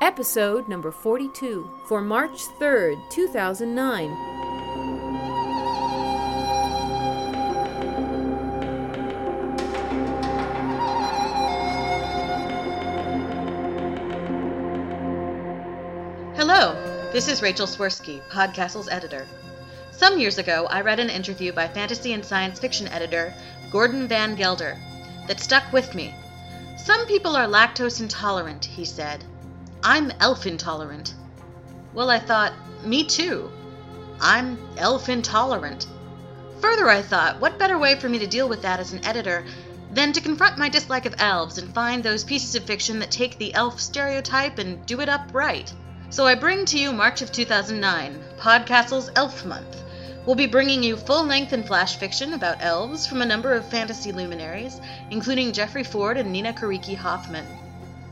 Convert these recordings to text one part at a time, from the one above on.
Episode number 42, for March 3rd, 2009. Hello, this is Rachel Swirsky, Podcastle's editor. Some years ago, I read an interview by fantasy and science fiction editor Gordon Van Gelder that stuck with me. Some people are lactose intolerant, he said. I'm elf intolerant. Well, I thought, me too. I'm elf intolerant. Further, I thought, what better way for me to deal with that as an editor than to confront my dislike of elves and find those pieces of fiction that take the elf stereotype and do it up right? So I bring to you March of 2009, Podcastle's Elf Month. We'll be bringing you full length and flash fiction about elves from a number of fantasy luminaries, including Jeffrey Ford and Nina Kiriki Hoffman.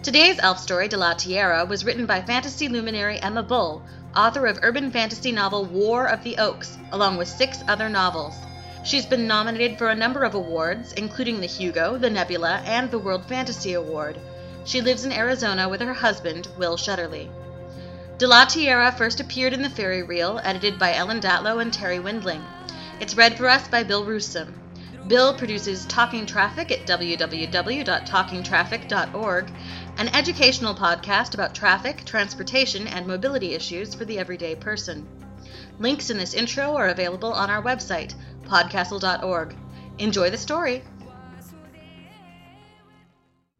Today's elf story, De La Tierra, was written by fantasy luminary Emma Bull, author of urban fantasy novel War of the Oaks, along with six other novels. She's been nominated for a number of awards, including the Hugo, the Nebula, and the World Fantasy Award. She lives in Arizona with her husband, Will Shetterly. De La Tierra first appeared in the Faery Reel, edited by Ellen Datlow and Terri Windling. It's read for us by Bill Ruhsam. Bill produces Talking Traffic at www.talkingtraffic.org, an educational podcast about traffic, transportation, and mobility issues for the everyday person. Links in this intro are available on our website, podcastle.org. Enjoy the story.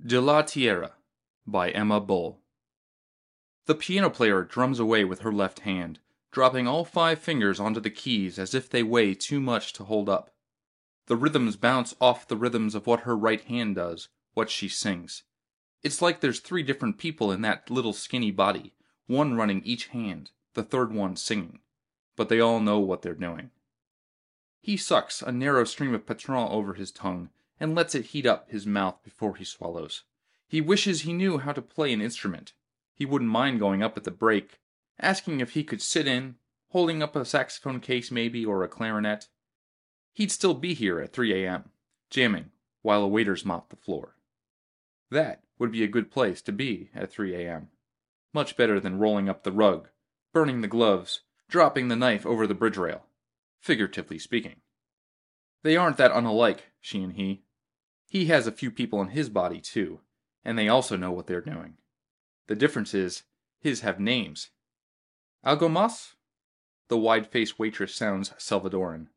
De La Tierra by Emma Bull. The piano player drums away with her left hand, dropping all five fingers onto the keys as if they weigh too much to hold up. The rhythms bounce off the rhythms of what her right hand does, what she sings. It's like there's three different people in that little skinny body, one running each hand, the third one singing. But they all know what they're doing. He sucks a narrow stream of Patron over his tongue and lets it heat up his mouth before he swallows. He wishes he knew how to play an instrument. He wouldn't mind going up at the break, asking if he could sit in, holding up a saxophone case maybe or a clarinet. He'd still be here at 3 a.m., jamming, while a waiters mop the floor. That would be a good place to be at 3 a.m. Much better than rolling up the rug, burning the gloves, dropping the knife over the bridge rail, figuratively speaking. They aren't that unalike, she and he. He has a few people in his body, too, and they also know what they're doing. The difference is, his have names. Algo mas? The wide faced waitress sounds Salvadoran.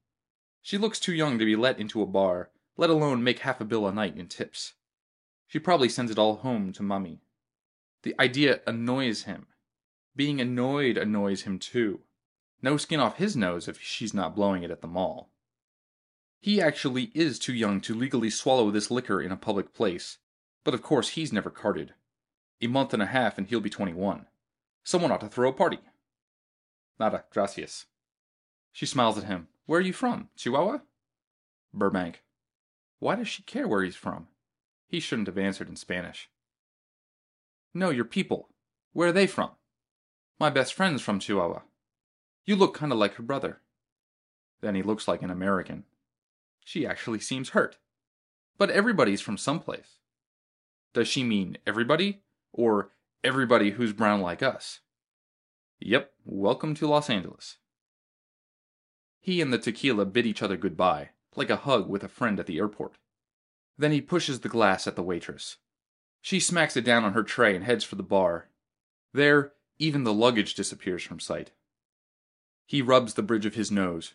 She looks too young to be let into a bar, let alone make half a bill a night in tips. She probably sends it all home to Mummy. The idea annoys him. Being annoyed annoys him too. No skin off his nose if she's not blowing it at the mall. He actually is too young to legally swallow this liquor in a public place, but of course he's never carded. A month and a half and he'll be 21. Someone ought to throw a party. Nada, gracias. She smiles at him. Where are you from? Chihuahua? Burbank. Why does she care where he's from? He shouldn't have answered in Spanish. No, your people. Where are they from? My best friend's from Chihuahua. You look kind of like her brother. Then he looks like an American. She actually seems hurt. But everybody's from someplace. Does she mean everybody? Or everybody who's brown like us? Yep, welcome to Los Angeles. He and the tequila bid each other goodbye, like a hug with a friend at the airport. Then he pushes the glass at the waitress. She smacks it down on her tray and heads for the bar. There, even the luggage disappears from sight. He rubs the bridge of his nose.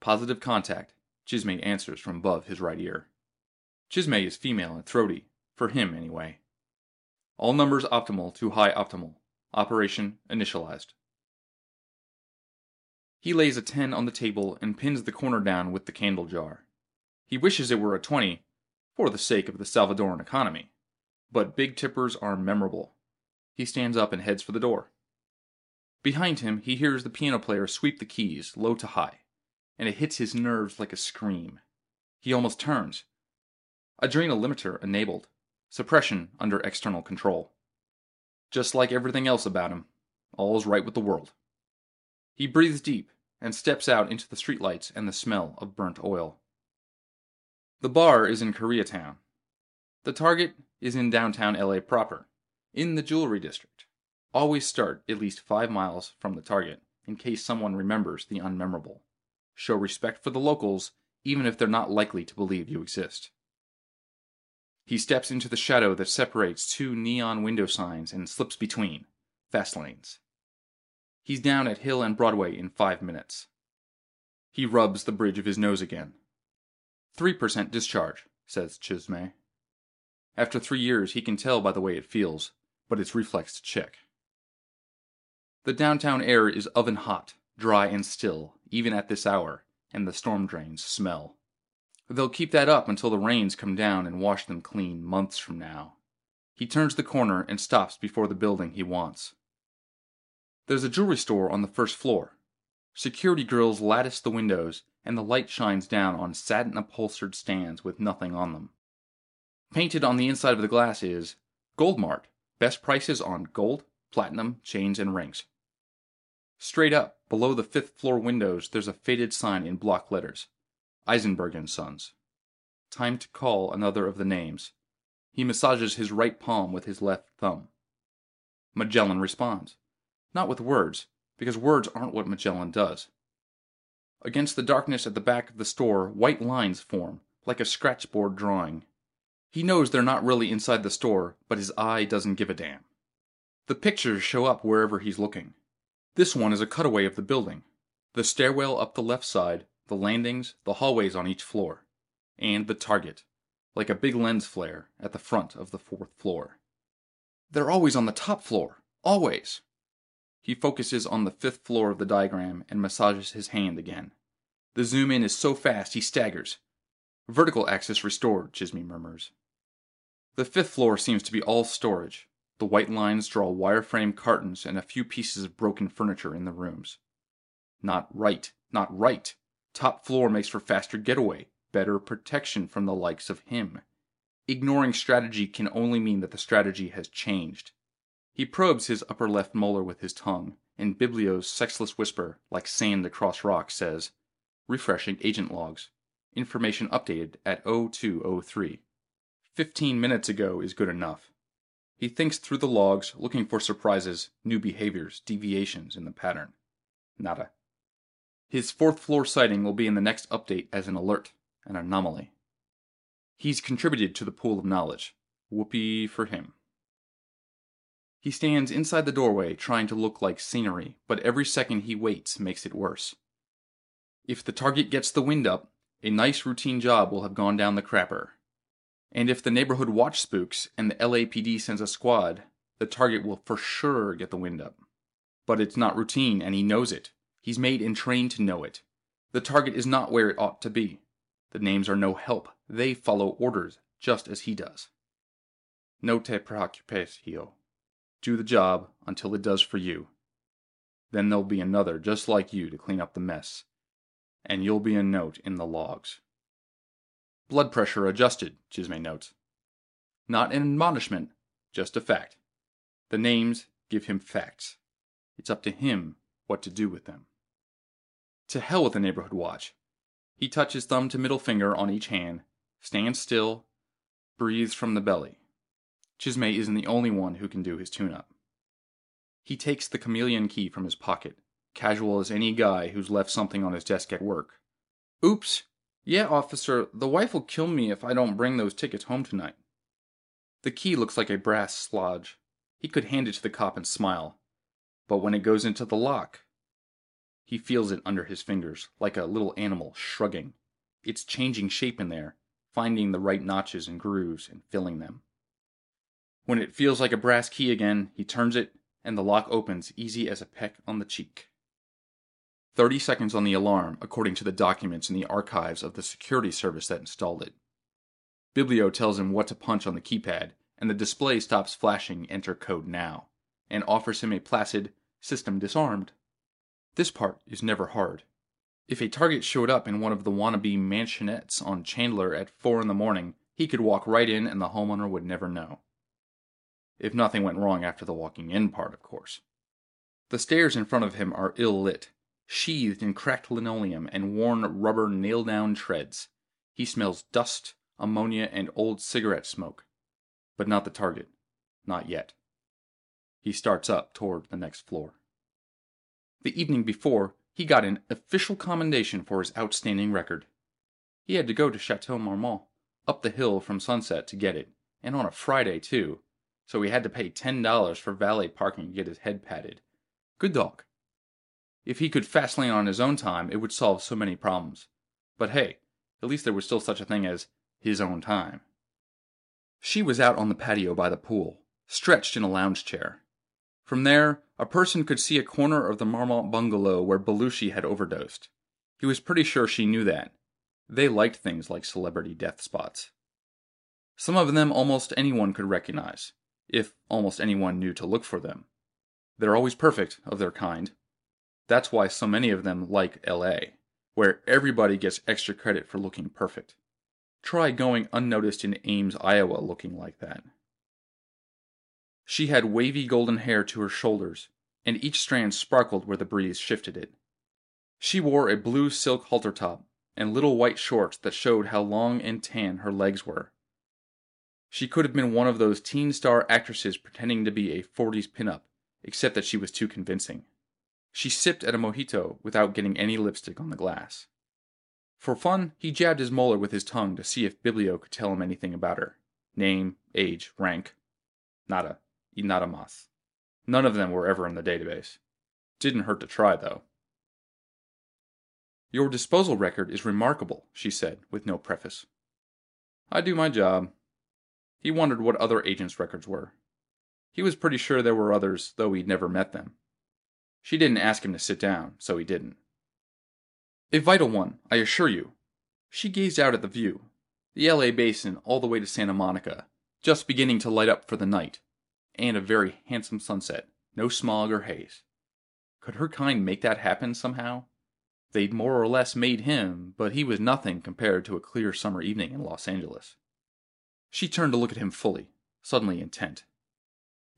Positive contact, Chisme answers from above his right ear. Chisme is female and throaty, for him anyway. All numbers optimal to high optimal. Operation initialized. He lays a 10 on the table and pins the corner down with the candle jar. He wishes it were a 20, for the sake of the Salvadoran economy. But big tippers are memorable. He stands up and heads for the door. Behind him, he hears the piano player sweep the keys, low to high, and it hits his nerves like a scream. He almost turns. Adrenal limiter enabled. Suppression under external control. Just like everything else about him, all's right with the world. He breathes deep and steps out into the streetlights and the smell of burnt oil. The bar is in Koreatown. The target is in downtown LA proper, In the jewelry district. Always start at least five miles from the target, in case someone remembers the unmemorable. Show respect for the locals, even if they're not likely to believe you exist. He steps into the shadow that separates two neon window signs and slips between. Fast lanes. He's down at Hill and Broadway in five minutes. He rubs the bridge of his nose again. Three percent discharge, says Chisme. After three years, he can tell by the way it feels, but it's reflex to check. The downtown air is oven hot, dry and still, even at this hour, and the storm drains smell. They'll keep that up until the rains come down and wash them clean months from now. He turns the corner and stops before the building he wants. There's a jewelry store on the first floor. Security grills lattice the windows, and the light shines down on satin upholstered stands with nothing on them. Painted on the inside of the glass is Gold Mart, best prices on gold, platinum, chains, and rings. Straight up, below the fifth floor windows, there's a faded sign in block letters Eisenberg and Sons. Time to call another of the names. He massages his right palm with his left thumb. Magellan responds. Not with words, because words aren't what Magellan does. Against the darkness at the back of the store, white lines form, like a scratchboard drawing. He knows they're not really inside the store, but his eye doesn't give a damn. The pictures show up wherever he's looking. This one is a cutaway of the building. The stairwell up the left side, the landings, the hallways on each floor. And the target, like a big lens flare, at the front of the fourth floor. They're always on the top floor. Always. He focuses on the fifth floor of the diagram and massages his hand again. The zoom in is so fast he staggers. Vertical axis restored, Chisme murmurs. The fifth floor seems to be all storage. The white lines draw wireframe cartons and a few pieces of broken furniture in the rooms. Not right, not right. Top floor makes for faster getaway, better protection from the likes of him. Ignoring strategy can only mean that the strategy has changed. He probes his upper left molar with his tongue, and Biblio's sexless whisper, like sand across rock, says, Refreshing agent logs. Information updated at 0203. Fifteen minutes ago is good enough. He thinks through the logs, looking for surprises, new behaviors, deviations in the pattern. Nada. His fourth floor sighting will be in the next update as an alert, an anomaly. He's contributed to the pool of knowledge. Whoopee for him. He stands inside the doorway trying to look like scenery, but every second he waits makes it worse. If the target gets the wind up, a nice routine job will have gone down the crapper. And if the neighborhood watch spooks and the LAPD sends a squad, the target will for sure get the wind up. But it's not routine, and he knows it. He's made and trained to know it. The target is not where it ought to be. The names are no help. They follow orders, just as he does. No te preocupes, Hio. Do the job until it does for you. Then there'll be another just like you to clean up the mess. And you'll be a note in the logs. Blood pressure adjusted, Chisme notes. Not an admonishment, just a fact. The names give him facts. It's up to him what to do with them. To hell with the neighborhood watch. He touches thumb to middle finger on each hand, stands still, breathes from the belly. Chisme isn't the only one who can do his tune up. He takes the chameleon key from his pocket, casual as any guy who's left something on his desk at work. Oops. Yeah, officer, the wife will kill me if I don't bring those tickets home tonight. The key looks like a brass slodge. He could hand it to the cop and smile. But when it goes into the lock, he feels it under his fingers, like a little animal shrugging. It's changing shape in there, finding the right notches and grooves and filling them. When it feels like a brass key again, he turns it, and the lock opens easy as a peck on the cheek. 30 seconds on the alarm, according to the documents in the archives of the security service that installed it. Biblio tells him what to punch on the keypad, and the display stops flashing enter code now, and offers him a placid system disarmed. This part is never hard. If a target showed up in one of the wannabe mansionettes on Chandler at 4 in the morning, he could walk right in and the homeowner would never know. If nothing went wrong after the walking in part, of course. The stairs in front of him are ill lit, sheathed in cracked linoleum and worn rubber nail down treads. He smells dust, ammonia, and old cigarette smoke. But not the target. Not yet. He starts up toward the next floor. The evening before, he got an official commendation for his outstanding record. He had to go to Chateau Marmont, up the hill from Sunset, to get it, and on a Friday, too, so he had to pay $10 for valet parking to get his head patted. Good dog. If he could fast lane on his own time, it would solve so many problems. But hey, at least there was still such a thing as his own time. She was out on the patio by the pool, stretched in a lounge chair. From there, a person could see a corner of the Marmont bungalow where Belushi had overdosed. He was pretty sure she knew that. They liked things like celebrity death spots. Some of them almost anyone could recognize, if almost anyone knew to look for them. They're always perfect of their kind. That's why so many of them like LA, where everybody gets extra credit for looking perfect. Try going unnoticed in Ames, Iowa, looking like that. She had wavy golden hair to her shoulders, and each strand sparkled where the breeze shifted it. She wore a blue silk halter top and little white shorts that showed how long and tan her legs were. She could have been one of those teen star actresses pretending to be a 40s pinup, except that she was too convincing. She sipped at a mojito without getting any lipstick on the glass. For fun, he jabbed his molar with his tongue to see if Biblio could tell him anything about her name, age, rank. Nada. Nada más. None of them were ever in the database. Didn't hurt to try, though. Your disposal record is remarkable, she said, with no preface. I do my job. He wondered what other agents' records were. He was pretty sure there were others, though he'd never met them. She didn't ask him to sit down, so he didn't. A vital one, I assure you. She gazed out at the view, the LA basin all the way to Santa Monica, just beginning to light up for the night, and a very handsome sunset, no smog or haze. Could her kind make that happen somehow? They'd more or less made him, but he was nothing compared to a clear summer evening in Los Angeles. She turned to look at him fully, suddenly intent.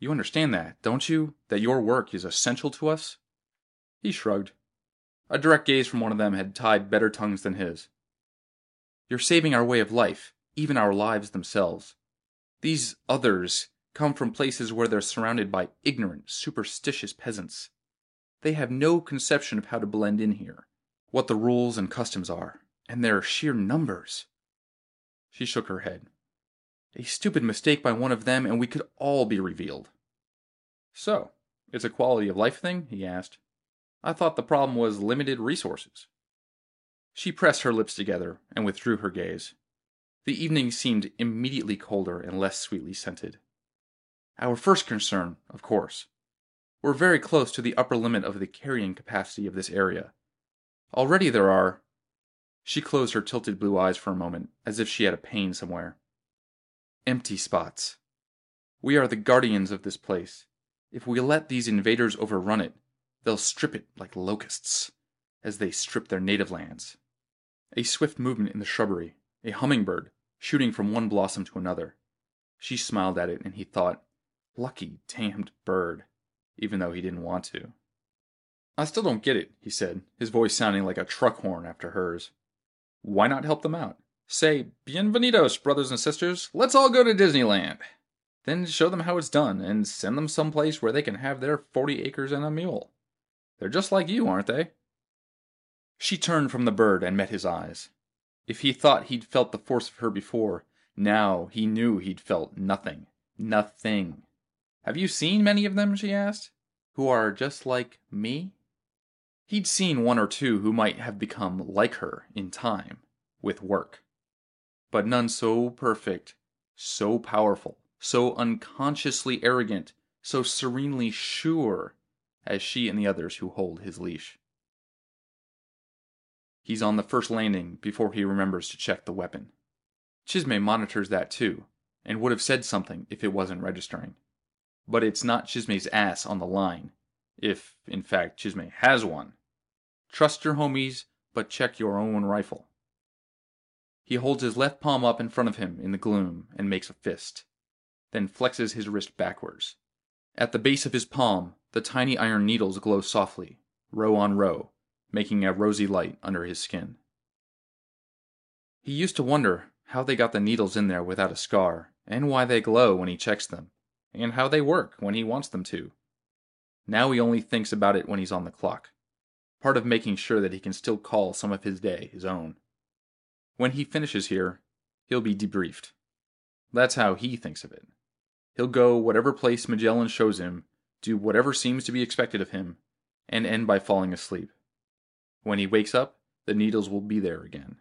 You understand that, don't you? That your work is essential to us? He shrugged. A direct gaze from one of them had tied better tongues than his. You're saving our way of life, even our lives themselves. These others come from places where they're surrounded by ignorant, superstitious peasants. They have no conception of how to blend in here, what the rules and customs are, and their sheer numbers. She shook her head. A stupid mistake by one of them, and we could all be revealed. So, it's a quality of life thing? he asked. I thought the problem was limited resources. She pressed her lips together and withdrew her gaze. The evening seemed immediately colder and less sweetly scented. Our first concern, of course. We're very close to the upper limit of the carrying capacity of this area. Already there are. She closed her tilted blue eyes for a moment, as if she had a pain somewhere. Empty spots. We are the guardians of this place. If we let these invaders overrun it, They'll strip it like locusts, as they strip their native lands. A swift movement in the shrubbery, a hummingbird, shooting from one blossom to another. She smiled at it, and he thought, lucky damned bird, even though he didn't want to. I still don't get it, he said, his voice sounding like a truck horn after hers. Why not help them out? Say, Bienvenidos, brothers and sisters, let's all go to Disneyland. Then show them how it's done, and send them someplace where they can have their 40 acres and a mule. They're just like you, aren't they? She turned from the bird and met his eyes. If he thought he'd felt the force of her before, now he knew he'd felt nothing. Nothing. Have you seen many of them, she asked, who are just like me? He'd seen one or two who might have become like her in time, with work. But none so perfect, so powerful, so unconsciously arrogant, so serenely sure as she and the others who hold his leash. He's on the first landing before he remembers to check the weapon. Chisme monitors that too, and would have said something if it wasn't registering. But it's not Chisme's ass on the line, if, in fact, Chisme has one. Trust your homies, but check your own rifle. He holds his left palm up in front of him in the gloom and makes a fist, then flexes his wrist backwards. At the base of his palm, the tiny iron needles glow softly, row on row, making a rosy light under his skin. He used to wonder how they got the needles in there without a scar, and why they glow when he checks them, and how they work when he wants them to. Now he only thinks about it when he's on the clock, part of making sure that he can still call some of his day his own. When he finishes here, he'll be debriefed. That's how he thinks of it. He'll go whatever place Magellan shows him, do whatever seems to be expected of him, and end by falling asleep. When he wakes up, the needles will be there again.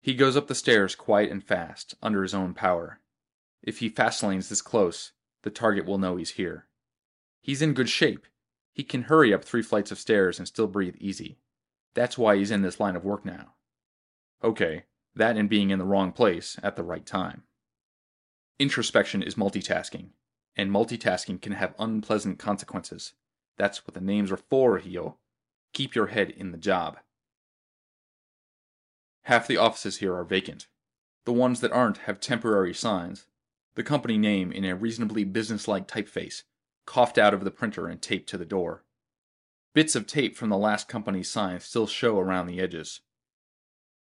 He goes up the stairs quiet and fast, under his own power. If he fast lanes this close, the target will know he's here. He's in good shape. He can hurry up three flights of stairs and still breathe easy. That's why he's in this line of work now. Okay, that and being in the wrong place at the right time. Introspection is multitasking, and multitasking can have unpleasant consequences. That's what the names are for, Hio. Keep your head in the job. Half the offices here are vacant. The ones that aren't have temporary signs, the company name in a reasonably businesslike typeface, coughed out of the printer and taped to the door. Bits of tape from the last company's sign still show around the edges.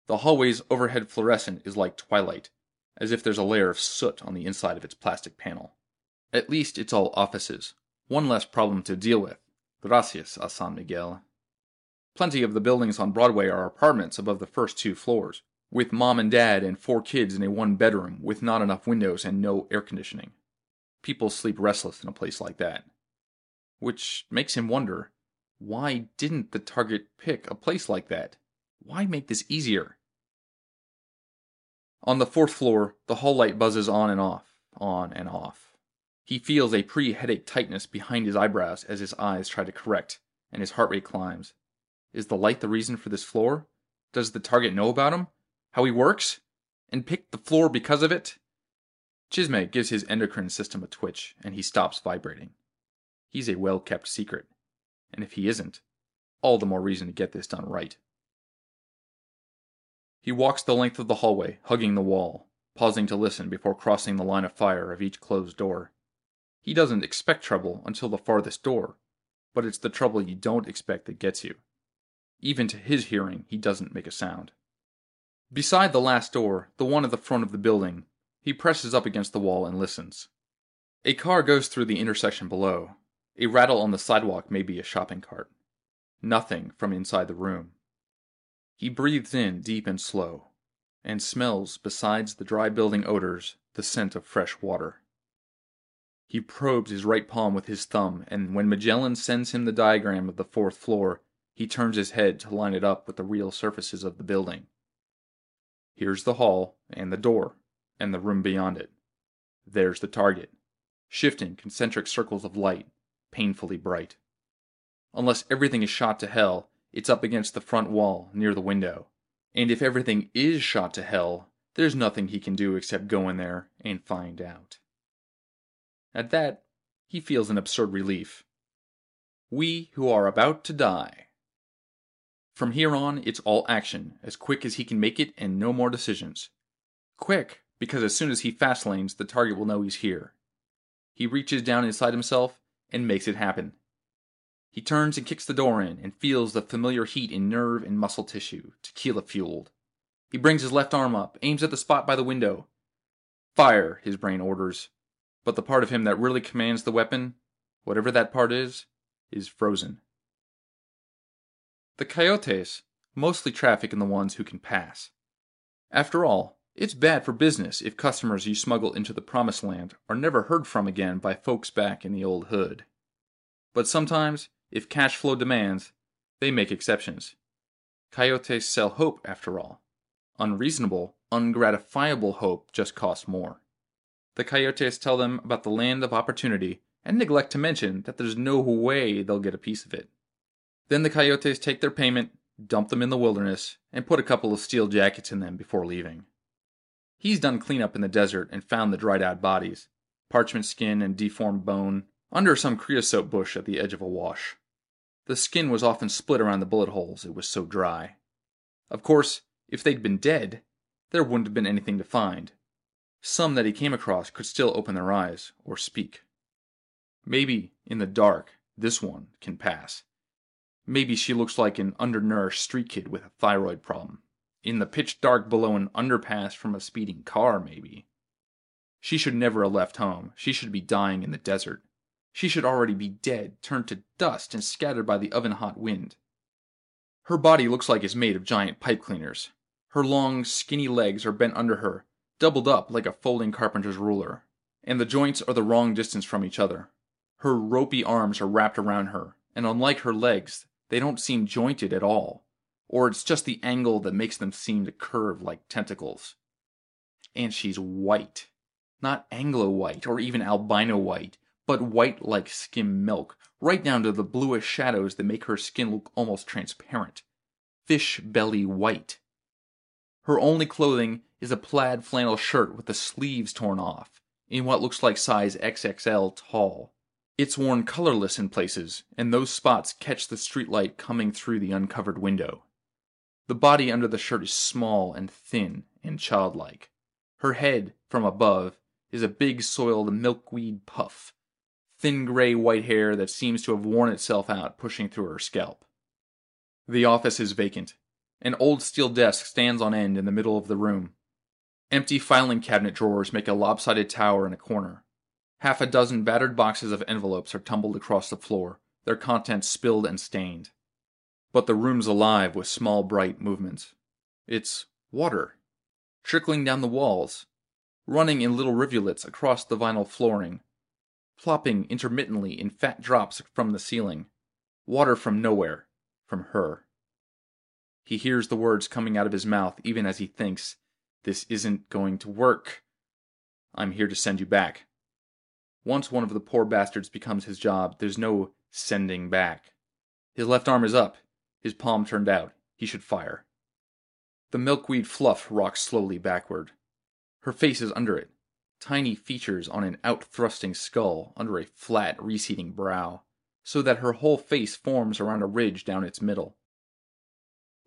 The hallway's overhead fluorescent is like twilight, as if there's a layer of soot on the inside of its plastic panel. At least it's all offices. One less problem to deal with. Gracias a San Miguel. Plenty of the buildings on Broadway are apartments above the first two floors, with mom and dad and four kids in a one bedroom with not enough windows and no air conditioning. People sleep restless in a place like that. Which makes him wonder why didn't the target pick a place like that? Why make this easier? On the fourth floor, the hall light buzzes on and off, on and off. He feels a pre headache tightness behind his eyebrows as his eyes try to correct, and his heart rate climbs. Is the light the reason for this floor? Does the target know about him? How he works? And pick the floor because of it? Chisme gives his endocrine system a twitch, and he stops vibrating. He's a well kept secret. And if he isn't, all the more reason to get this done right. He walks the length of the hallway, hugging the wall, pausing to listen before crossing the line of fire of each closed door. He doesn't expect trouble until the farthest door, but it's the trouble you don't expect that gets you. Even to his hearing, he doesn't make a sound. Beside the last door, the one at the front of the building, he presses up against the wall and listens. A car goes through the intersection below. A rattle on the sidewalk may be a shopping cart. Nothing from inside the room. He breathes in deep and slow, and smells, besides the dry building odors, the scent of fresh water. He probes his right palm with his thumb, and when Magellan sends him the diagram of the fourth floor, he turns his head to line it up with the real surfaces of the building. Here's the hall, and the door, and the room beyond it. There's the target, shifting concentric circles of light, painfully bright. Unless everything is shot to hell, it's up against the front wall, near the window. And if everything is shot to hell, there's nothing he can do except go in there and find out. At that, he feels an absurd relief. We who are about to die from here on, it's all action, as quick as he can make it, and no more decisions. Quick, because as soon as he fast lanes, the target will know he's here. He reaches down inside himself and makes it happen. He turns and kicks the door in and feels the familiar heat in nerve and muscle tissue, tequila fueled. He brings his left arm up, aims at the spot by the window. Fire, his brain orders. But the part of him that really commands the weapon, whatever that part is, is frozen. The coyotes mostly traffic in the ones who can pass. After all, it's bad for business if customers you smuggle into the promised land are never heard from again by folks back in the old hood. But sometimes, if cash flow demands, they make exceptions. Coyotes sell hope, after all. Unreasonable, ungratifiable hope just costs more. The coyotes tell them about the land of opportunity and neglect to mention that there's no way they'll get a piece of it. Then the coyotes take their payment, dump them in the wilderness, and put a couple of steel jackets in them before leaving. He's done cleanup in the desert and found the dried out bodies, parchment skin and deformed bone, under some creosote bush at the edge of a wash. The skin was often split around the bullet holes, it was so dry. Of course, if they'd been dead, there wouldn't have been anything to find. Some that he came across could still open their eyes or speak. Maybe, in the dark, this one can pass. Maybe she looks like an undernourished street kid with a thyroid problem. In the pitch dark below an underpass from a speeding car, maybe. She should never have left home. She should be dying in the desert. She should already be dead, turned to dust and scattered by the oven hot wind. Her body looks like it's made of giant pipe cleaners. Her long, skinny legs are bent under her, doubled up like a folding carpenter's ruler, and the joints are the wrong distance from each other. Her ropey arms are wrapped around her, and unlike her legs, they don't seem jointed at all, or it's just the angle that makes them seem to curve like tentacles. And she's white. Not Anglo white or even albino white, but white like skim milk, right down to the bluish shadows that make her skin look almost transparent. Fish belly white. Her only clothing is a plaid flannel shirt with the sleeves torn off, in what looks like size XXL tall. It's worn colorless in places, and those spots catch the streetlight coming through the uncovered window. The body under the shirt is small and thin and childlike. Her head, from above, is a big soiled milkweed puff, thin gray white hair that seems to have worn itself out pushing through her scalp. The office is vacant. An old steel desk stands on end in the middle of the room. Empty filing cabinet drawers make a lopsided tower in a corner. Half a dozen battered boxes of envelopes are tumbled across the floor, their contents spilled and stained. But the room's alive with small bright movements. It's water, trickling down the walls, running in little rivulets across the vinyl flooring, plopping intermittently in fat drops from the ceiling. Water from nowhere, from her. He hears the words coming out of his mouth even as he thinks, This isn't going to work. I'm here to send you back. Once one of the poor bastards becomes his job, there's no sending back. His left arm is up, his palm turned out. He should fire. The milkweed fluff rocks slowly backward. Her face is under it, tiny features on an out thrusting skull under a flat, receding brow, so that her whole face forms around a ridge down its middle.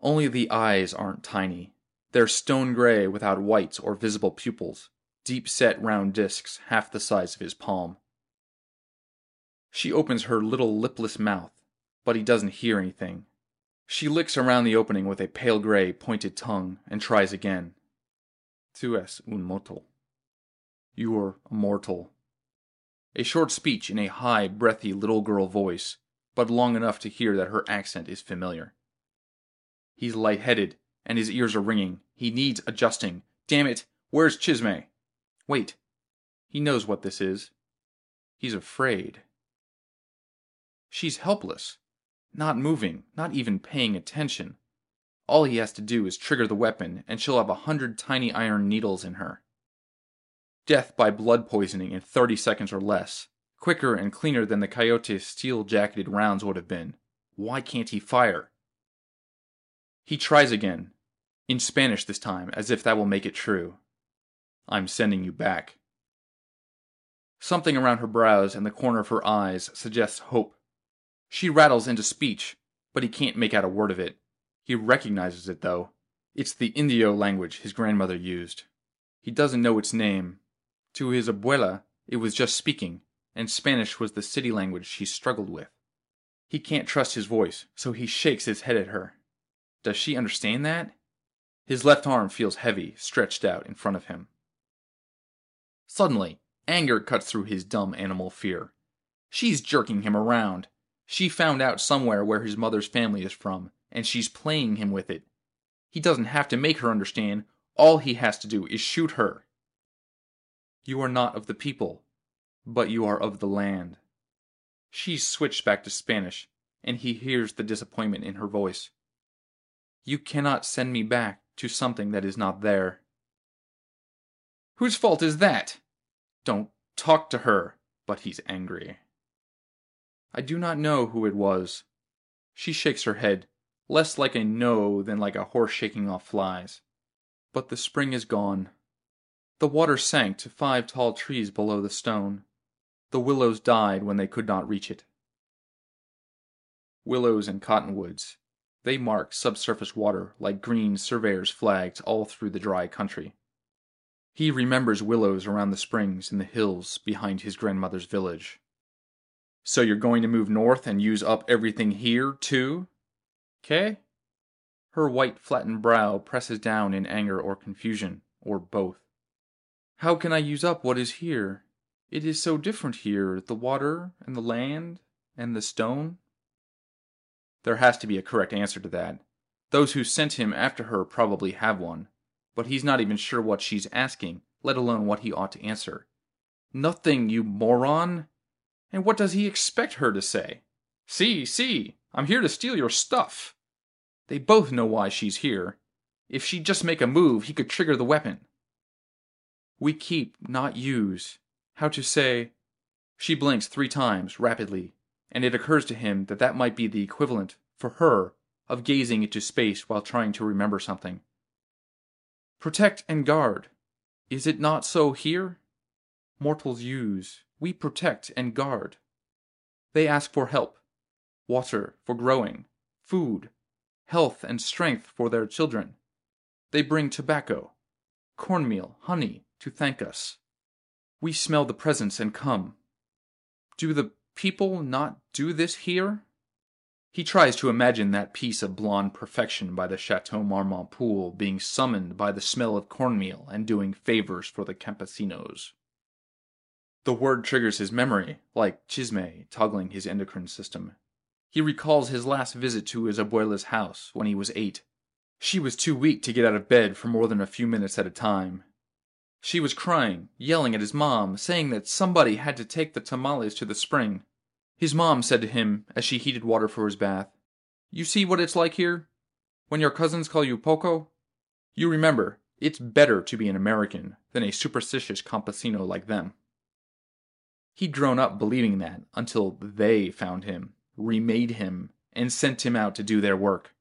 Only the eyes aren't tiny. They're stone gray without whites or visible pupils, deep set round discs half the size of his palm. She opens her little lipless mouth, but he doesn't hear anything. She licks around the opening with a pale gray, pointed tongue and tries again. Tu es un mortal. You're a mortal. A short speech in a high, breathy little girl voice, but long enough to hear that her accent is familiar. He's light-headed, and his ears are ringing. He needs adjusting. Damn it, where's Chisme? Wait, he knows what this is. He's afraid. She's helpless, not moving, not even paying attention. All he has to do is trigger the weapon, and she'll have a hundred tiny iron needles in her. Death by blood poisoning in 30 seconds or less. Quicker and cleaner than the coyote's steel jacketed rounds would have been. Why can't he fire? He tries again, in Spanish this time, as if that will make it true. I'm sending you back. Something around her brows and the corner of her eyes suggests hope. She rattles into speech, but he can't make out a word of it. He recognizes it, though. It's the Indio language his grandmother used. He doesn't know its name, to his abuela, it was just speaking, and Spanish was the city language she struggled with. He can't trust his voice, so he shakes his head at her. Does she understand that? His left arm feels heavy, stretched out in front of him. Suddenly, anger cuts through his dumb animal fear. She's jerking him around. She found out somewhere where his mother's family is from, and she's playing him with it. He doesn't have to make her understand. All he has to do is shoot her. You are not of the people, but you are of the land. She's switched back to Spanish, and he hears the disappointment in her voice. You cannot send me back to something that is not there. Whose fault is that? Don't talk to her, but he's angry. I do not know who it was. She shakes her head, less like a no than like a horse shaking off flies. But the spring is gone. The water sank to five tall trees below the stone. The willows died when they could not reach it. Willows and cottonwoods. They mark subsurface water like green surveyor's flags all through the dry country. He remembers willows around the springs in the hills behind his grandmother's village. So you're going to move north and use up everything here, too? K? Her white flattened brow presses down in anger or confusion, or both. How can I use up what is here? It is so different here the water, and the land, and the stone. There has to be a correct answer to that. Those who sent him after her probably have one, but he's not even sure what she's asking, let alone what he ought to answer. Nothing, you moron! And what does he expect her to say? See, see, I'm here to steal your stuff. They both know why she's here. If she'd just make a move, he could trigger the weapon. We keep, not use. How to say. She blinks three times, rapidly, and it occurs to him that that might be the equivalent, for her, of gazing into space while trying to remember something. Protect and guard. Is it not so here? Mortals use. We protect and guard. They ask for help, water for growing, food, health and strength for their children. They bring tobacco, cornmeal, honey to thank us. We smell the presence and come. Do the people not do this here? He tries to imagine that piece of blonde perfection by the Chateau Marmont pool being summoned by the smell of cornmeal and doing favors for the campesinos. The word triggers his memory, like chisme toggling his endocrine system. He recalls his last visit to his abuela's house when he was eight. She was too weak to get out of bed for more than a few minutes at a time. She was crying, yelling at his mom, saying that somebody had to take the tamales to the spring. His mom said to him as she heated water for his bath, You see what it's like here? When your cousins call you Poco? You remember, it's better to be an American than a superstitious campesino like them. He'd grown up believing that until they found him remade him, and sent him out to do their work.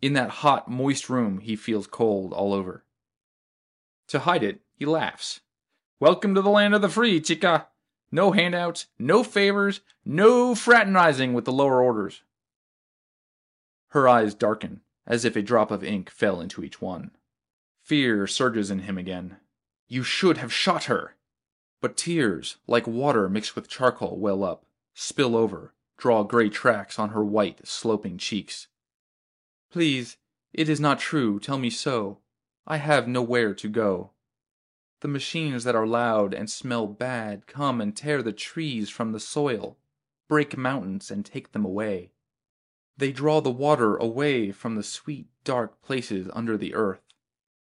In that hot, moist room, he feels cold all over. To hide it, he laughs. Welcome to the land of the free, chica. No handouts, no favors, no fraternizing with the lower orders. Her eyes darken, as if a drop of ink fell into each one. Fear surges in him again. You should have shot her! But tears, like water mixed with charcoal, well up, spill over, draw gray tracks on her white, sloping cheeks. Please, it is not true, tell me so. I have nowhere to go. The machines that are loud and smell bad come and tear the trees from the soil, break mountains and take them away. They draw the water away from the sweet, dark places under the earth.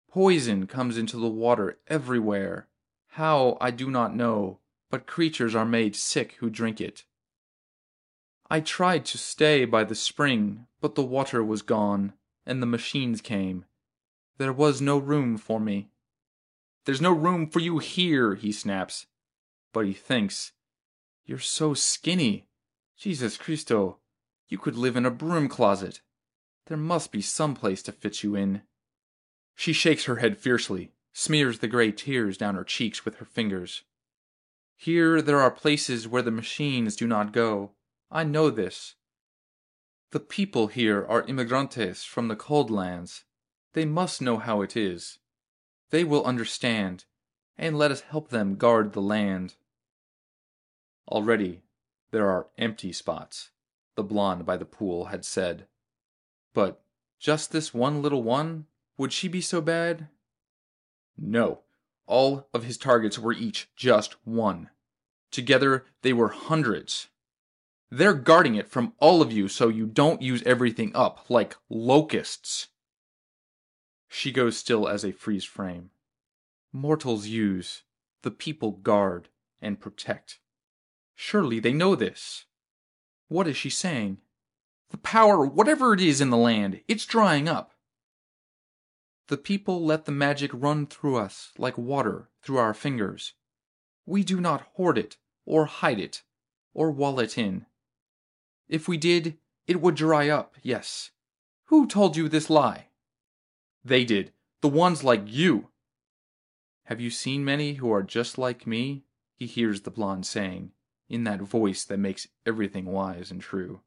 Poison comes into the water everywhere. How, I do not know, but creatures are made sick who drink it. I tried to stay by the spring, but the water was gone, and the machines came. There was no room for me. There's no room for you here, he snaps. But he thinks, You're so skinny. Jesus Christo, you could live in a broom closet. There must be some place to fit you in. She shakes her head fiercely, smears the gray tears down her cheeks with her fingers. Here there are places where the machines do not go. I know this. The people here are immigrantes from the cold lands. They must know how it is. They will understand, and let us help them guard the land. Already there are empty spots, the blonde by the pool had said. But just this one little one? Would she be so bad? No, all of his targets were each just one. Together they were hundreds. They're guarding it from all of you so you don't use everything up like locusts. She goes still as a freeze frame. Mortals use, the people guard and protect. Surely they know this. What is she saying? The power, whatever it is in the land, it's drying up. The people let the magic run through us like water through our fingers. We do not hoard it, or hide it, or wall it in. If we did, it would dry up, yes. Who told you this lie? They did. The ones like you. Have you seen many who are just like me? He hears the blonde saying, in that voice that makes everything wise and true.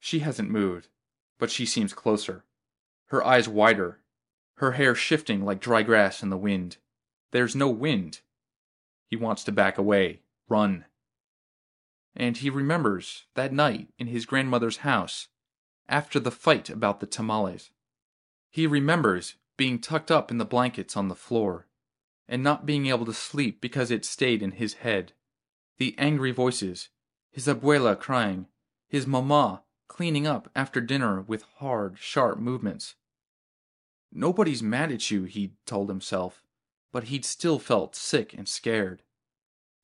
She hasn't moved, but she seems closer. Her eyes wider, her hair shifting like dry grass in the wind. There's no wind. He wants to back away, run and he remembers that night in his grandmother's house, after the fight about the tamales. He remembers being tucked up in the blankets on the floor, and not being able to sleep because it stayed in his head. The angry voices, his abuela crying, his mama cleaning up after dinner with hard, sharp movements. Nobody's mad at you, he'd told himself, but he'd still felt sick and scared.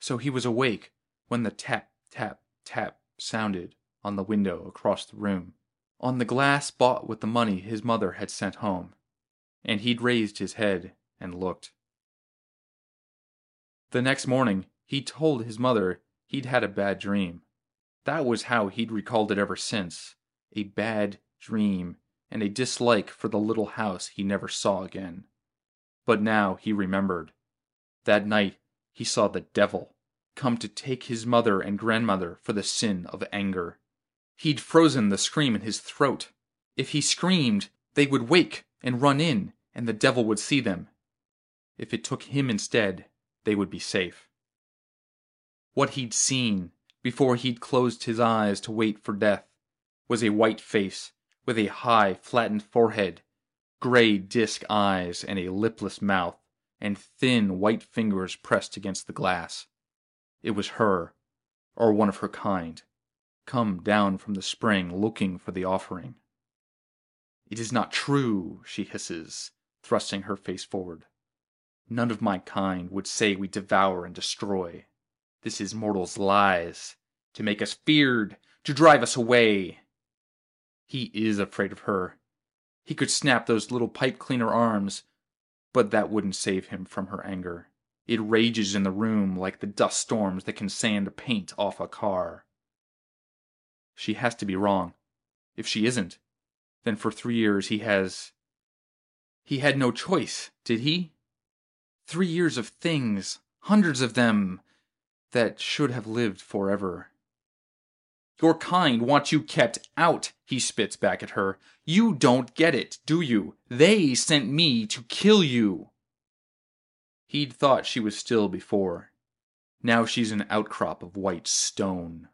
So he was awake when the tap, tap, tap sounded on the window across the room, on the glass bought with the money his mother had sent home, and he'd raised his head and looked. The next morning, he told his mother he'd had a bad dream. That was how he'd recalled it ever since a bad dream and a dislike for the little house he never saw again. But now he remembered. That night he saw the devil come to take his mother and grandmother for the sin of anger. He'd frozen the scream in his throat. If he screamed, they would wake and run in, and the devil would see them. If it took him instead, they would be safe. What he'd seen before he'd closed his eyes to wait for death was a white face with a high, flattened forehead, gray disc eyes, and a lipless mouth, and thin white fingers pressed against the glass. It was her, or one of her kind, come down from the spring looking for the offering. It is not true, she hisses, thrusting her face forward. None of my kind would say we devour and destroy. This is mortals' lies, to make us feared, to drive us away. He is afraid of her. He could snap those little pipe cleaner arms, but that wouldn't save him from her anger. It rages in the room like the dust storms that can sand paint off a car. She has to be wrong. If she isn't, then for three years he has. He had no choice, did he? Three years of things, hundreds of them, that should have lived forever. Your kind want you kept out, he spits back at her. You don't get it, do you? They sent me to kill you. He'd thought she was still before. Now she's an outcrop of white stone.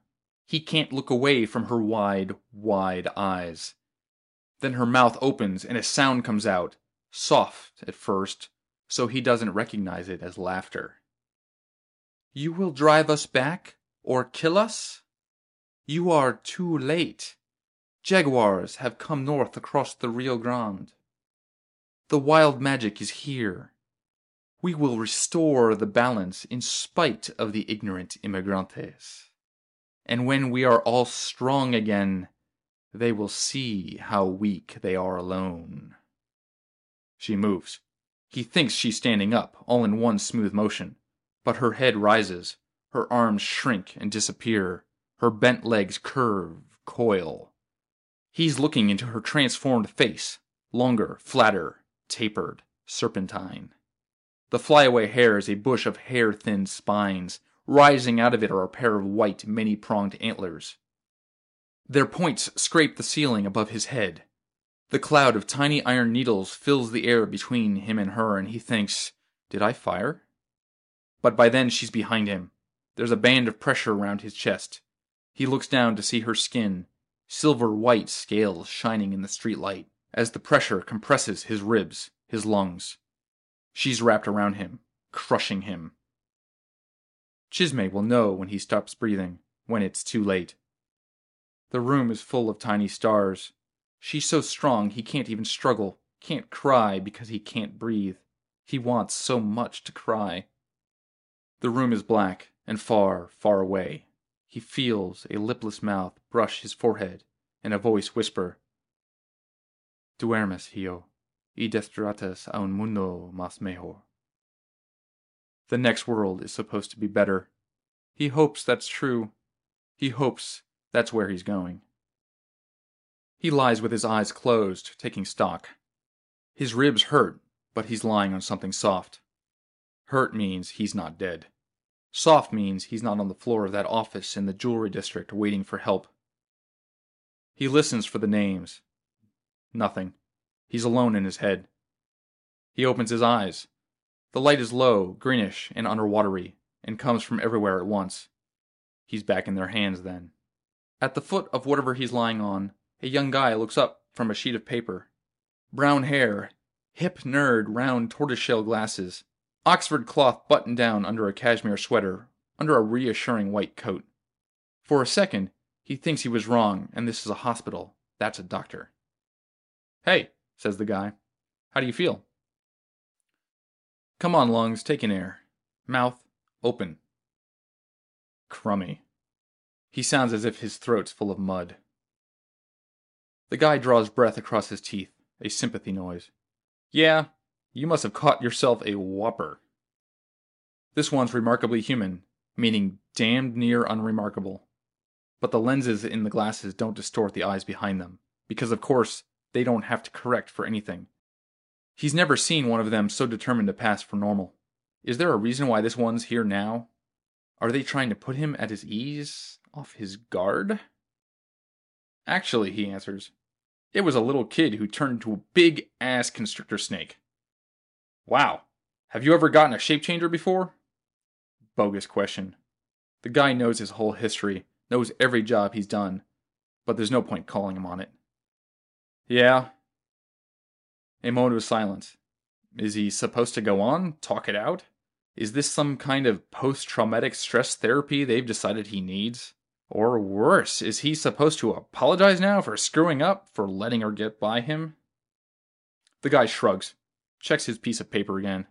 He can't look away from her wide, wide eyes. Then her mouth opens and a sound comes out, soft at first, so he doesn't recognize it as laughter. You will drive us back or kill us? You are too late. Jaguars have come north across the Rio Grande. The wild magic is here. We will restore the balance in spite of the ignorant immigrantes. And when we are all strong again, they will see how weak they are alone. She moves. He thinks she's standing up, all in one smooth motion. But her head rises, her arms shrink and disappear, her bent legs curve, coil. He's looking into her transformed face, longer, flatter, tapered, serpentine. The flyaway hair is a bush of hair thin spines. Rising out of it are a pair of white, many pronged antlers. Their points scrape the ceiling above his head. The cloud of tiny iron needles fills the air between him and her, and he thinks, Did I fire? But by then she's behind him. There's a band of pressure around his chest. He looks down to see her skin, silver white scales shining in the streetlight, as the pressure compresses his ribs, his lungs. She's wrapped around him, crushing him. Chisme will know when he stops breathing, when it's too late. The room is full of tiny stars. She's so strong he can't even struggle, can't cry because he can't breathe. He wants so much to cry. The room is black and far, far away. He feels a lipless mouth brush his forehead and a voice whisper, Duermes, Hijo, y destratas a un mundo más mejor. The next world is supposed to be better. He hopes that's true. He hopes that's where he's going. He lies with his eyes closed, taking stock. His ribs hurt, but he's lying on something soft. Hurt means he's not dead. Soft means he's not on the floor of that office in the jewelry district waiting for help. He listens for the names. Nothing. He's alone in his head. He opens his eyes. The light is low, greenish, and underwatery, and comes from everywhere at once. He's back in their hands then. At the foot of whatever he's lying on, a young guy looks up from a sheet of paper. Brown hair, hip nerd round tortoiseshell glasses, Oxford cloth buttoned down under a cashmere sweater, under a reassuring white coat. For a second, he thinks he was wrong and this is a hospital. That's a doctor. Hey, says the guy. How do you feel? Come on, lungs, take an air. Mouth, open. Crummy. He sounds as if his throat's full of mud. The guy draws breath across his teeth, a sympathy noise. Yeah, you must have caught yourself a whopper. This one's remarkably human, meaning damned near unremarkable. But the lenses in the glasses don't distort the eyes behind them, because of course they don't have to correct for anything. He's never seen one of them so determined to pass for normal. Is there a reason why this one's here now? Are they trying to put him at his ease, off his guard? Actually, he answers, it was a little kid who turned into a big ass constrictor snake. Wow, have you ever gotten a shape changer before? Bogus question. The guy knows his whole history, knows every job he's done, but there's no point calling him on it. Yeah. A moment of silence. Is he supposed to go on, talk it out? Is this some kind of post traumatic stress therapy they've decided he needs? Or worse, is he supposed to apologize now for screwing up, for letting her get by him? The guy shrugs, checks his piece of paper again.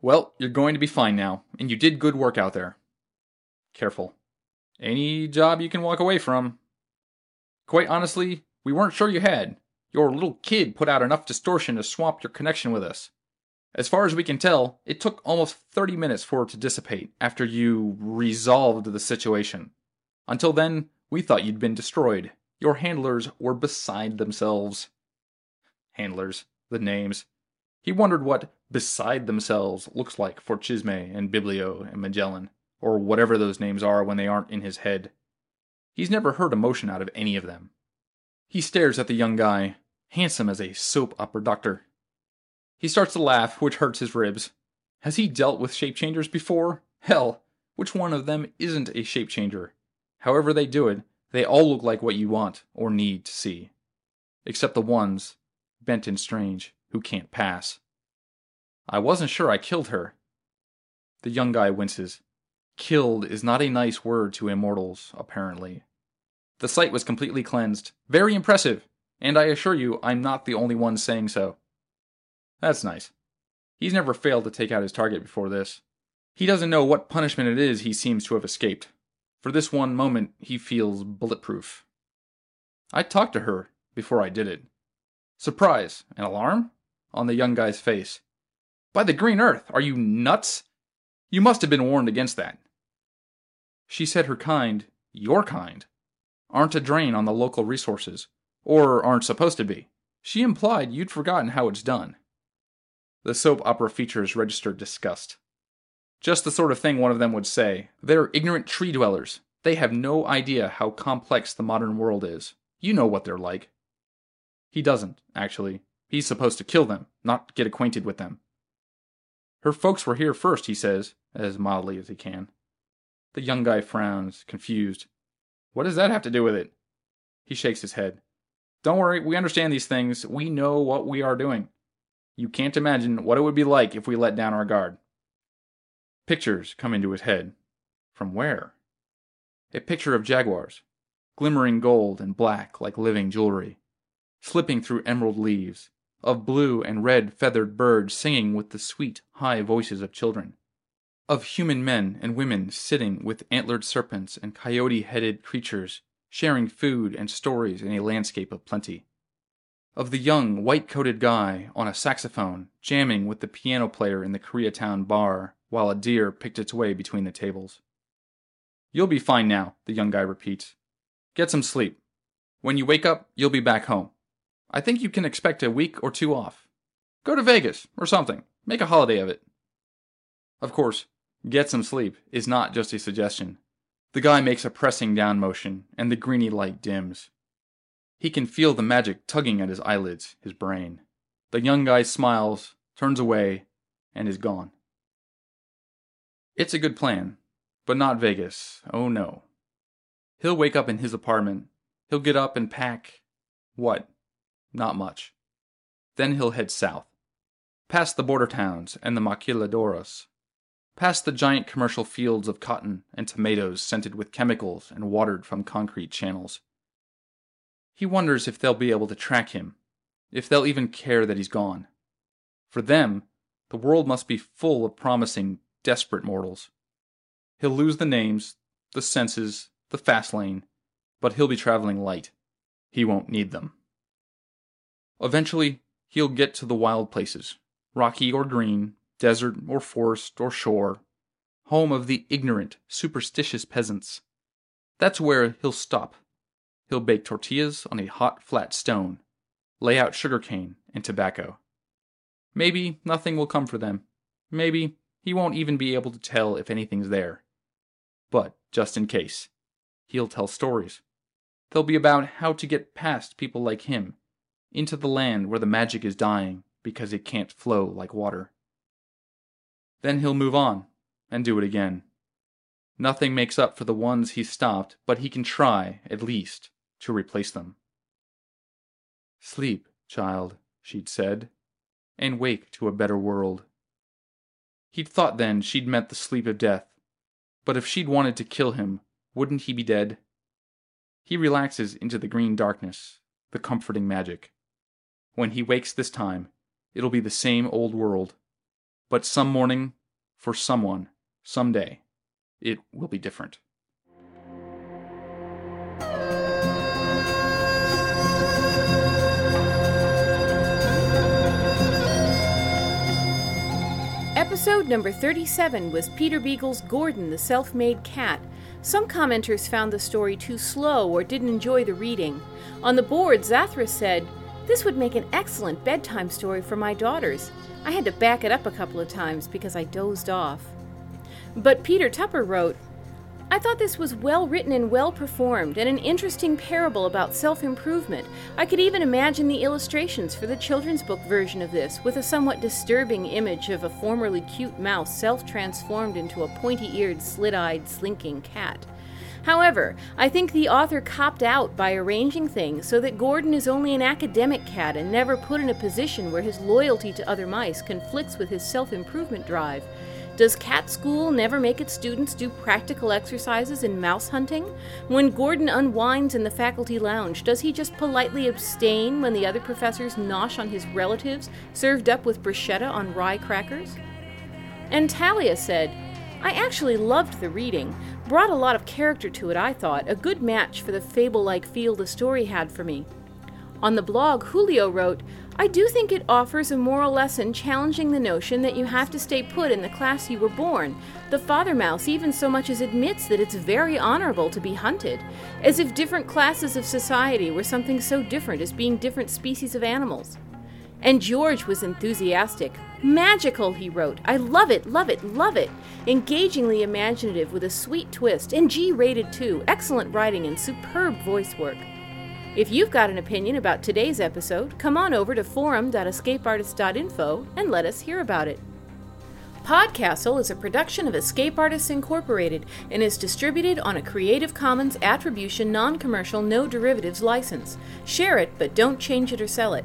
Well, you're going to be fine now, and you did good work out there. Careful. Any job you can walk away from. Quite honestly, we weren't sure you had. Your little kid put out enough distortion to swamp your connection with us. As far as we can tell, it took almost 30 minutes for it to dissipate after you resolved the situation. Until then, we thought you'd been destroyed. Your handlers were beside themselves. Handlers, the names. He wondered what beside themselves looks like for Chisme and Biblio and Magellan, or whatever those names are when they aren't in his head. He's never heard emotion out of any of them. He stares at the young guy, handsome as a soap opera doctor. He starts to laugh, which hurts his ribs. Has he dealt with shape changers before? Hell, which one of them isn't a shape changer? However they do it, they all look like what you want or need to see. Except the ones, bent and strange, who can't pass. I wasn't sure I killed her. The young guy winces. Killed is not a nice word to immortals, apparently. The site was completely cleansed. Very impressive, and I assure you I'm not the only one saying so. That's nice. He's never failed to take out his target before this. He doesn't know what punishment it is he seems to have escaped. For this one moment, he feels bulletproof. I talked to her before I did it. Surprise and alarm on the young guy's face. By the green earth, are you nuts? You must have been warned against that. She said her kind, your kind, aren't a drain on the local resources, or aren't supposed to be. She implied you'd forgotten how it's done. The soap opera features registered disgust. Just the sort of thing one of them would say. They're ignorant tree dwellers. They have no idea how complex the modern world is. You know what they're like. He doesn't, actually. He's supposed to kill them, not get acquainted with them. Her folks were here first, he says, as mildly as he can. The young guy frowns, confused. What does that have to do with it? He shakes his head. Don't worry, we understand these things. We know what we are doing. You can't imagine what it would be like if we let down our guard. Pictures come into his head. From where? A picture of jaguars, glimmering gold and black like living jewelry, slipping through emerald leaves, of blue and red feathered birds singing with the sweet, high voices of children, of human men and women sitting with antlered serpents and coyote headed creatures, sharing food and stories in a landscape of plenty of the young, white coated guy on a saxophone jamming with the piano player in the Koreatown bar while a deer picked its way between the tables. You'll be fine now, the young guy repeats. Get some sleep. When you wake up, you'll be back home. I think you can expect a week or two off. Go to Vegas or something. Make a holiday of it. Of course, get some sleep is not just a suggestion. The guy makes a pressing down motion, and the greeny light dims. He can feel the magic tugging at his eyelids, his brain. The young guy smiles, turns away, and is gone. It's a good plan, but not Vegas. Oh no. He'll wake up in his apartment. He'll get up and pack. What? Not much. Then he'll head south. past the border towns and the maquiladoras, past the giant commercial fields of cotton and tomatoes scented with chemicals and watered from concrete channels. He wonders if they'll be able to track him, if they'll even care that he's gone. For them, the world must be full of promising, desperate mortals. He'll lose the names, the senses, the fast lane, but he'll be traveling light. He won't need them. Eventually, he'll get to the wild places, rocky or green, desert or forest or shore, home of the ignorant, superstitious peasants. That's where he'll stop. He'll bake tortillas on a hot, flat stone, lay out sugar cane and tobacco. Maybe nothing will come for them. Maybe he won't even be able to tell if anything's there. But just in case, he'll tell stories. They'll be about how to get past people like him, into the land where the magic is dying because it can't flow like water. Then he'll move on and do it again. Nothing makes up for the ones he stopped, but he can try, at least, to replace them. Sleep, child, she'd said, and wake to a better world. He'd thought then she'd meant the sleep of death, but if she'd wanted to kill him, wouldn't he be dead? He relaxes into the green darkness, the comforting magic. When he wakes this time, it'll be the same old world. But some morning, for someone, someday, it will be different. Episode number 37 was Peter Beagle's Gordon, the Self Made Cat. Some commenters found the story too slow or didn't enjoy the reading. On the board, Zathras said, This would make an excellent bedtime story for my daughters. I had to back it up a couple of times because I dozed off. But Peter Tupper wrote, I thought this was well written and well performed, and an interesting parable about self improvement. I could even imagine the illustrations for the children's book version of this, with a somewhat disturbing image of a formerly cute mouse self transformed into a pointy eared, slit eyed, slinking cat. However, I think the author copped out by arranging things so that Gordon is only an academic cat and never put in a position where his loyalty to other mice conflicts with his self improvement drive. Does Cat School never make its students do practical exercises in mouse hunting? When Gordon unwinds in the faculty lounge, does he just politely abstain when the other professors nosh on his relatives, served up with bruschetta on rye crackers? And Talia said, I actually loved the reading. Brought a lot of character to it, I thought, a good match for the fable like feel the story had for me. On the blog, Julio wrote, I do think it offers a moral lesson challenging the notion that you have to stay put in the class you were born. The father mouse even so much as admits that it's very honorable to be hunted, as if different classes of society were something so different as being different species of animals. And George was enthusiastic. Magical, he wrote. I love it, love it, love it. Engagingly imaginative with a sweet twist, and G rated too. Excellent writing and superb voice work. If you've got an opinion about today's episode, come on over to forum.escapeartist.info and let us hear about it. Podcastle is a production of Escape Artists Incorporated and is distributed on a Creative Commons Attribution Non Commercial No Derivatives license. Share it, but don't change it or sell it.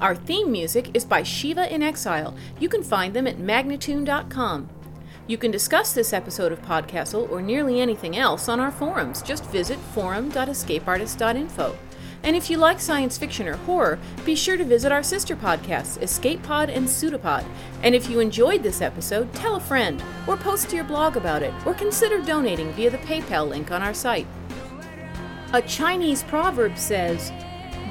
Our theme music is by Shiva in Exile. You can find them at magnatune.com. You can discuss this episode of Podcastle or nearly anything else on our forums. Just visit forum.escapeartist.info. And if you like science fiction or horror, be sure to visit our sister podcasts, Escape Pod and Pseudopod. And if you enjoyed this episode, tell a friend, or post to your blog about it, or consider donating via the PayPal link on our site. A Chinese proverb says,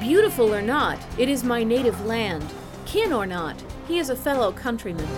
Beautiful or not, it is my native land. Kin or not, he is a fellow countryman.